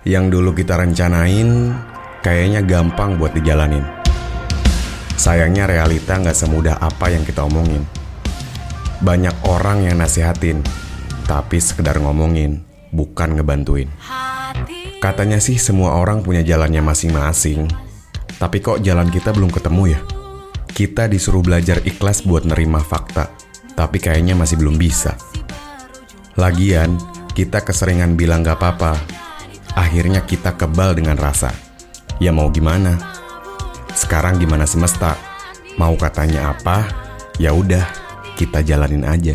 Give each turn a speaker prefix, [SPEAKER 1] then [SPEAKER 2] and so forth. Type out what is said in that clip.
[SPEAKER 1] Yang dulu kita rencanain kayaknya gampang buat dijalanin. Sayangnya realita nggak semudah apa yang kita omongin. Banyak orang yang nasihatin, tapi sekedar ngomongin, bukan ngebantuin. Katanya sih semua orang punya jalannya masing-masing, tapi kok jalan kita belum ketemu ya? Kita disuruh belajar ikhlas buat nerima fakta, tapi kayaknya masih belum bisa. Lagian, kita keseringan bilang gak apa-apa, akhirnya kita kebal dengan rasa. Ya mau gimana? Sekarang gimana semesta? Mau katanya apa? Ya udah, kita jalanin aja.